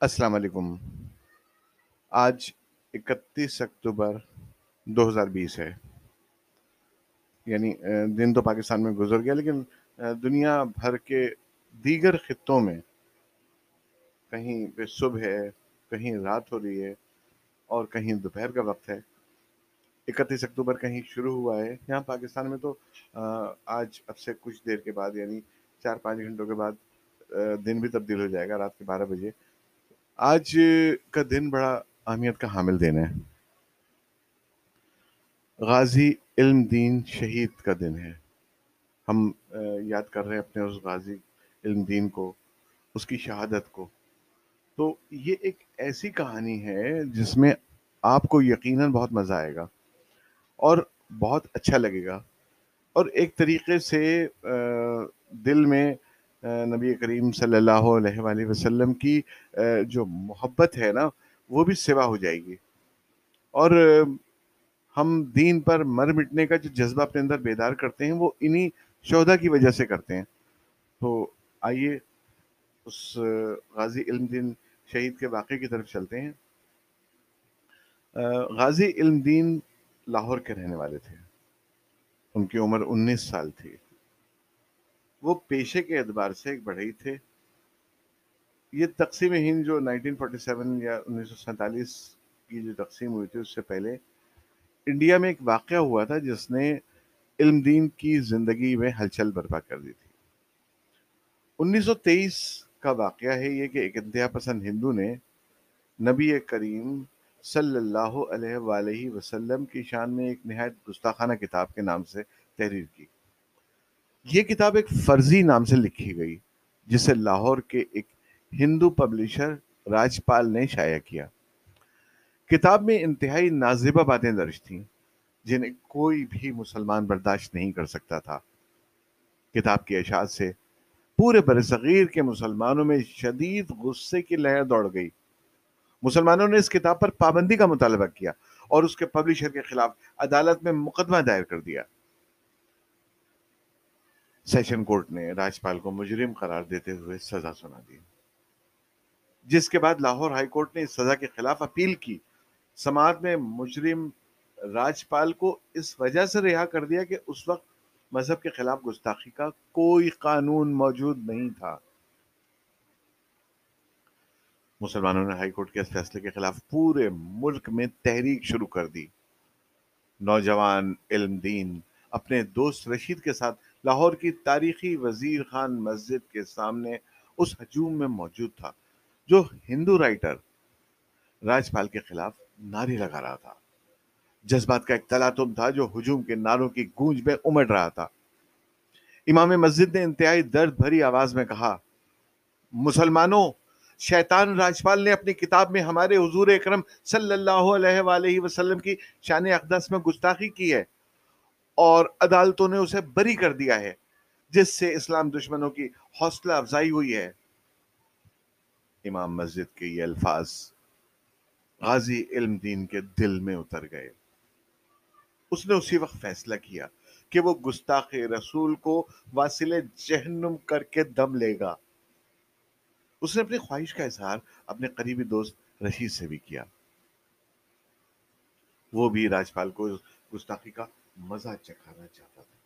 السلام علیکم۔ آج اکتیس اکتوبر دو ہزار بیس ہے۔ یعنی دن تو پاکستان میں گزر گیا، لیکن دنیا بھر کے دیگر خطوں میں کہیں پہ صبح ہے، کہیں رات ہو رہی ہے، اور کہیں دوپہر کا وقت ہے۔ اکتیس اکتوبر کہیں شروع ہوا ہے۔ یہاں پاکستان میں تو آج اب سے کچھ دیر کے بعد یعنی چار پانچ گھنٹوں کے بعد دن بھی تبدیل ہو جائے گا، رات کے بارہ بجے۔ آج کا دن بڑا اہمیت کا حامل دن ہے۔ غازی علم دین شہید کا دن ہے۔ ہم یاد کر رہے ہیں اپنے اس غازی علم دین کو، اس کی شہادت کو۔ تو یہ ایک ایسی کہانی ہے جس میں آپ کو یقیناً بہت مزہ آئے گا اور بہت اچھا لگے گا۔ اور ایک طریقے سے دل میں نبی کریم صلی اللہ علیہ وآلہ وسلم کی جو محبت ہے نا، وہ بھی سوا ہو جائے گی۔ اور ہم دین پر مر مٹنے کا جو جذبہ اپنے اندر بیدار کرتے ہیں، وہ انہی شہدا کی وجہ سے کرتے ہیں۔ تو آئیے اس غازی علم دین شہید کے واقعے کی طرف چلتے ہیں۔ غازی علم دین لاہور کے رہنے والے تھے۔ ان کی عمر انیس سال تھی۔ وہ پیشے کے اعتبار سے ایک بڑھئی تھے۔ یہ تقسیم ہند جو نائنٹین فورٹی سیون یا انیس سو سینتالیس کی جو تقسیم ہوئی تھی، اس سے پہلے انڈیا میں ایک واقعہ ہوا تھا، جس نے علم دین کی زندگی میں ہلچل برپا کر دی تھی۔ انیس سو تیئیس کا واقعہ ہے یہ کہ ایک انتہا پسند ہندو نے نبی کریم صلی اللہ علیہ وآلہ وسلم کی شان میں ایک نہایت گستاخانہ کتاب کے نام سے تحریر کی۔ یہ کتاب ایک فرضی نام سے لکھی گئی، جسے لاہور کے ایک ہندو پبلشر راج پال نے شائع کیا۔ کتاب میں انتہائی نازبہ باتیں درج تھیں، جنہیں کوئی بھی مسلمان برداشت نہیں کر سکتا تھا۔ کتاب کی اشاعت سے پورے برصغیر کے مسلمانوں میں شدید غصے کی لہر دوڑ گئی۔ مسلمانوں نے اس کتاب پر پابندی کا مطالبہ کیا اور اس کے پبلشر کے خلاف عدالت میں مقدمہ دائر کر دیا۔ سیشن کورٹ نے راجپال کو مجرم قرار دیتے ہوئے سزا سنا دی۔ جس کے بعد لاہور ہائی کورٹ نے اس سزا کے خلاف اپیل کی۔ سماعت میں مجرم راجپال کو اس وجہ سے رہا کر دیا کہ اس وقت مذہب کے خلاف گستاخی کا کوئی قانون موجود نہیں تھا۔ مسلمانوں نے ہائی کورٹ کے اس فیصلے کے خلاف پورے ملک میں تحریک شروع کر دی۔ نوجوان علم دین اپنے دوست رشید کے ساتھ لاہور کی تاریخی وزیر خان مسجد کے سامنے اس ہجوم میں موجود تھا، جو ہندو رائٹر راجپال کے خلاف نعرے لگا رہا تھا۔ جذبات کا ایک تلاتم تھا جو ہجوم کے نعروں کی گونج میں امڑ رہا تھا۔ امام مسجد نے انتہائی درد بھری آواز میں کہا، مسلمانوں، شیطان راجپال نے اپنی کتاب میں ہمارے حضور اکرم صلی اللہ علیہ وآلہ وسلم کی شان اقدس میں گستاخی کی ہے۔ اور عدالتوں نے اسے بری کر دیا ہے، جس سے اسلام دشمنوں کی حوصلہ افزائی ہوئی ہے۔ امام مسجد کے یہ الفاظ غازی علم دین کے دل میں اتر گئے۔ اس نے اسی وقت فیصلہ کیا کہ وہ گستاخ رسول کو واصل جہنم کر کے دم لے گا۔ اس نے اپنی خواہش کا اظہار اپنے قریبی دوست رشید سے بھی کیا۔ وہ بھی راجپال کو گستاخی کا مزہ چکھانا چاہتا تھا۔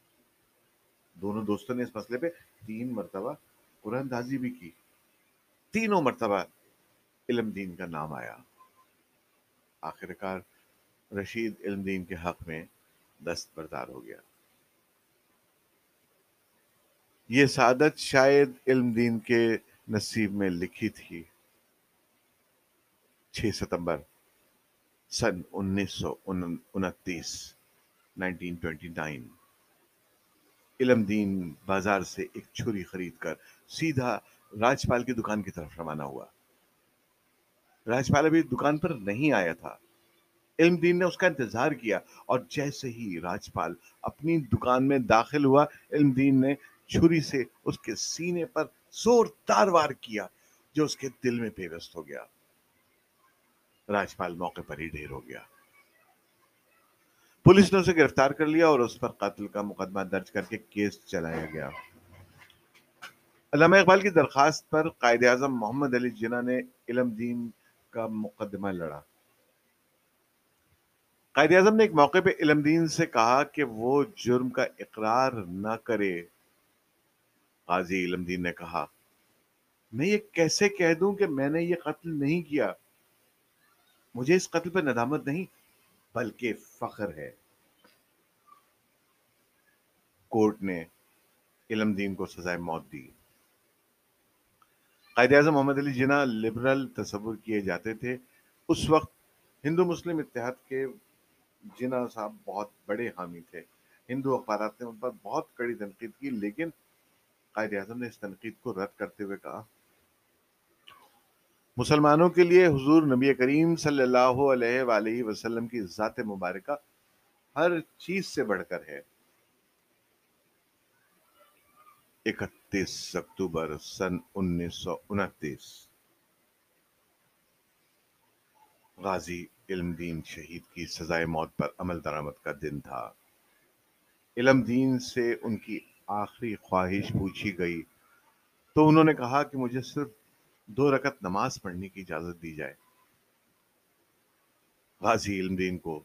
دونوں دوستوں نے اس مسئلے پہ تین مرتبہ قرآن دازی بھی کی۔ تینوں مرتبہ علم دین کا نام آیا۔ آخر کار رشید علم دین کے حق میں دست بردار ہو گیا۔ یہ سعادت شاید علم دین کے نصیب میں لکھی تھی۔ چھ ستمبر سن انیس سو انتیس۔ نائنٹین ٹوینٹی نائن علم دین بازار سے ایک چھری خرید کر سیدھا راجپال کی دکان کی طرف روانہ ہوا۔ راجپال ابھی دکان پر نہیں آیا تھا۔ علم دین نے اس کا انتظار کیا اور جیسے ہی راجپال اپنی دکان میں داخل ہوا، علم دین نے چھری سے اس کے سینے پر زور تار وار کیا جو اس کے دل میں پیوست ہو گیا۔ راجپال موقع پر ہی ڈھیر ہو گیا۔ پولیس نے اسے گرفتار کر لیا اور اس پر قتل کا مقدمہ درج کر کے کیس چلایا گیا۔ علامہ اقبال کی درخواست پر قائد اعظم محمد علی جناح نے علم دین کا مقدمہ لڑا۔ قائد اعظم نے ایک موقع پہ علم دین سے کہا کہ وہ جرم کا اقرار نہ کرے۔ قاضی علم دین نے کہا، میں یہ کیسے کہہ دوں کہ میں نے یہ قتل نہیں کیا؟ مجھے اس قتل پہ ندامت نہیں۔ بلکہ فخر ہے۔ کورٹ نے علم دین کو سزائے موت دی۔ قائد اعظم محمد علی جناح لبرل تصور کیے جاتے تھے۔ اس وقت ہندو مسلم اتحاد کے جناح صاحب بہت بڑے حامی تھے۔ ہندو اخبارات نے ان پر بہت کڑی تنقید کی، لیکن قائد اعظم نے اس تنقید کو رد کرتے ہوئے کہا مسلمانوں کے لیے حضور نبی کریم صلی اللہ علیہ وآلہ وسلم کی ذات مبارکہ ہر چیز سے بڑھ کر ہے۔ اکتیس اکتوبر سن انیس سو انتیس۔ غازی علم دین شہید کی سزائے موت پر عمل درآمد کا دن تھا۔ علم دین سے ان کی آخری خواہش پوچھی گئی تو انہوں نے کہا کہ مجھے صرف دو رکت نماز پڑھنے کی اجازت دی جائے۔ غازی علم دین کو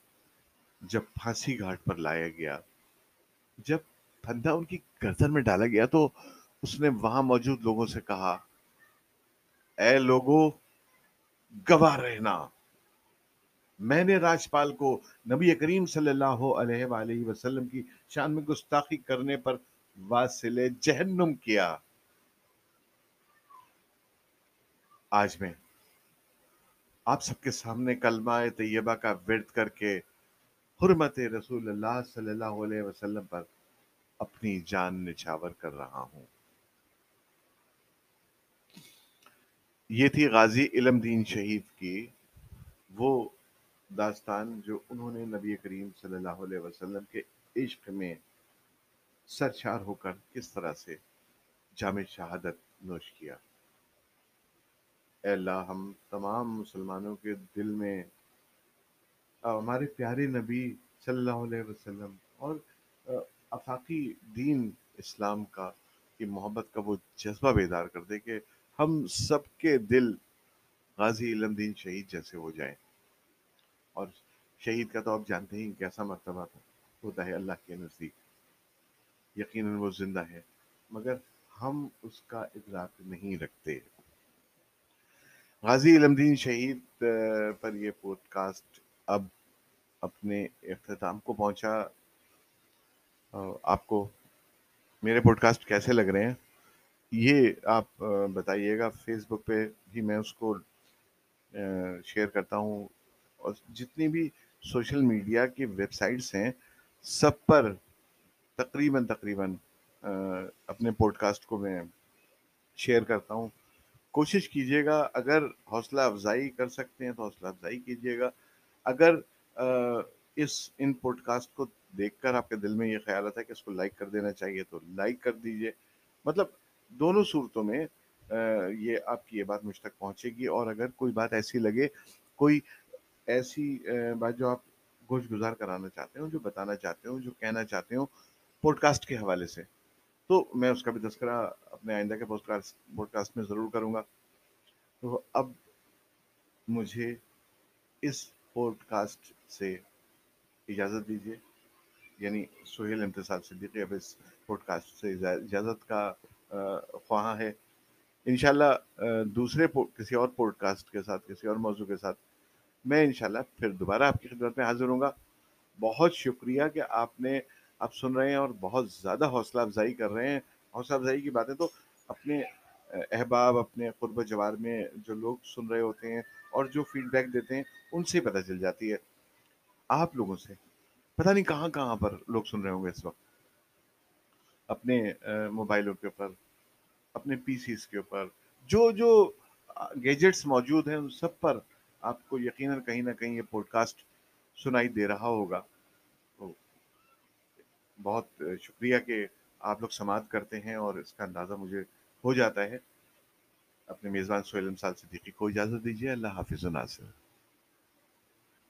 جب پھانسی گھاٹ پر لایا گیا، جب پھندا ان کی گردن میں ڈالا گیا تو اس نے وہاں موجود لوگوں سے کہا، اے لوگوں گواہ رہنا۔ میں نے راجپال کو نبی کریم صلی اللہ علیہ وآلہ وسلم کی شان میں گستاخی کرنے پر واصل جہنم کیا۔ آج میں آپ سب کے سامنے کلمہ طیبہ کا ورد کر کے حرمت رسول اللہ صلی اللہ علیہ وسلم پر اپنی جان نچھاور کر رہا ہوں۔ یہ تھی غازی علم دین شہید کی وہ داستان جو انہوں نے نبی کریم صلی اللہ علیہ وسلم کے عشق میں سرچار ہو کر کس طرح سے جامع شہادت نوش کیا۔ اے اللہ، ہم تمام مسلمانوں کے دل میں ہمارے پیارے نبی صلی اللہ علیہ وسلم اور افاقی دین اسلام کا، کی محبت کا وہ جذبہ بیدار کر دے کہ ہم سب کے دل غازی علم دین شہید جیسے ہو جائیں۔ اور شہید کا تو آپ جانتے ہی کیسا مرتبہ تھا، ہوتا ہے اللہ کے نزدیک۔ یقیناً وہ زندہ ہے، مگر ہم اس کا ادراک نہیں رکھتے۔ غازی علم دین شہید پر یہ پوڈ کاسٹ اب اپنے اختتام کو پہنچا۔ آپ کو میرے پوڈ کاسٹ کیسے لگ رہے ہیں؟ یہ آپ بتائیے گا۔ فیس بک پہ بھی میں اس کو شیئر کرتا ہوں۔ اور جتنی بھی سوشل میڈیا کی ویب سائٹس ہیں، سب پر تقریباً تقریباً اپنے پوڈ کاسٹ کو میں شیئر کرتا ہوں۔ کوشش کیجیے گا، اگر حوصلہ افزائی کر سکتے ہیں تو حوصلہ افزائی کیجیے گا۔ اگر اس ان پوڈ کاسٹ کو دیکھ کر آپ کے دل میں یہ خیال آتا ہے کہ اس کو لائک کر دینا چاہیے تو لائک کر دیجیے۔ مطلب دونوں صورتوں میں یہ آپ کی یہ بات مجھ تک پہنچے گی۔ اور اگر کوئی بات ایسی لگے، کوئی ایسی بات جو آپ گوشت گزار کرانا چاہتے ہوں، جو بتانا چاہتے ہوں، جو کہنا چاہتے ہوں پوڈ کاسٹ کے حوالے سے، تو میں اس کا بھی تذکرہ اپنے آئندہ کے پوڈ کاسٹ پوڈ کاسٹ میں ضرور کروں گا۔ تو اب مجھے اس پوڈ کاسٹ سے اجازت دیجیے یعنی سہیل امتصال صدیقی اب اس پوڈ کاسٹ سے اجازت کا خواہاں ہے۔ انشاءاللہ دوسرے کسی اور پوڈ کاسٹ کے ساتھ، کسی اور موضوع کے ساتھ میں انشاءاللہ پھر دوبارہ آپ کی خدمت میں حاضر ہوں گا۔ بہت شکریہ کہ آپ نے، آپ سن رہے ہیں اور بہت زیادہ حوصلہ افزائی کر رہے ہیں۔ حوصلہ افزائی کی باتیں تو اپنے احباب، اپنے قرب جوار میں جو لوگ سن رہے ہوتے ہیں اور جو فیڈ بیک دیتے ہیں، ان سے پتہ چل جاتی ہے۔ آپ لوگوں سے۔ پتہ نہیں کہاں کہاں پر لوگ سن رہے ہوں گے اس وقت۔ اپنے موبائلوں کے اوپر، اپنے پی سیز کے اوپر۔ جو جو گیجٹس موجود ہیں، ان سب پر آپ کو یقیناً کہیں نہ کہیں یہ پوڈ کاسٹ سنائی دے رہا ہوگا۔ تو بہت شکریہ کہ آپ لوگ سماعت کرتے ہیں اور اس کا اندازہ مجھے ہو جاتا ہے، اپنے میزبان سہیل امسال صدیقی کو اجازت دیجیے اللہ حافظ و ناصر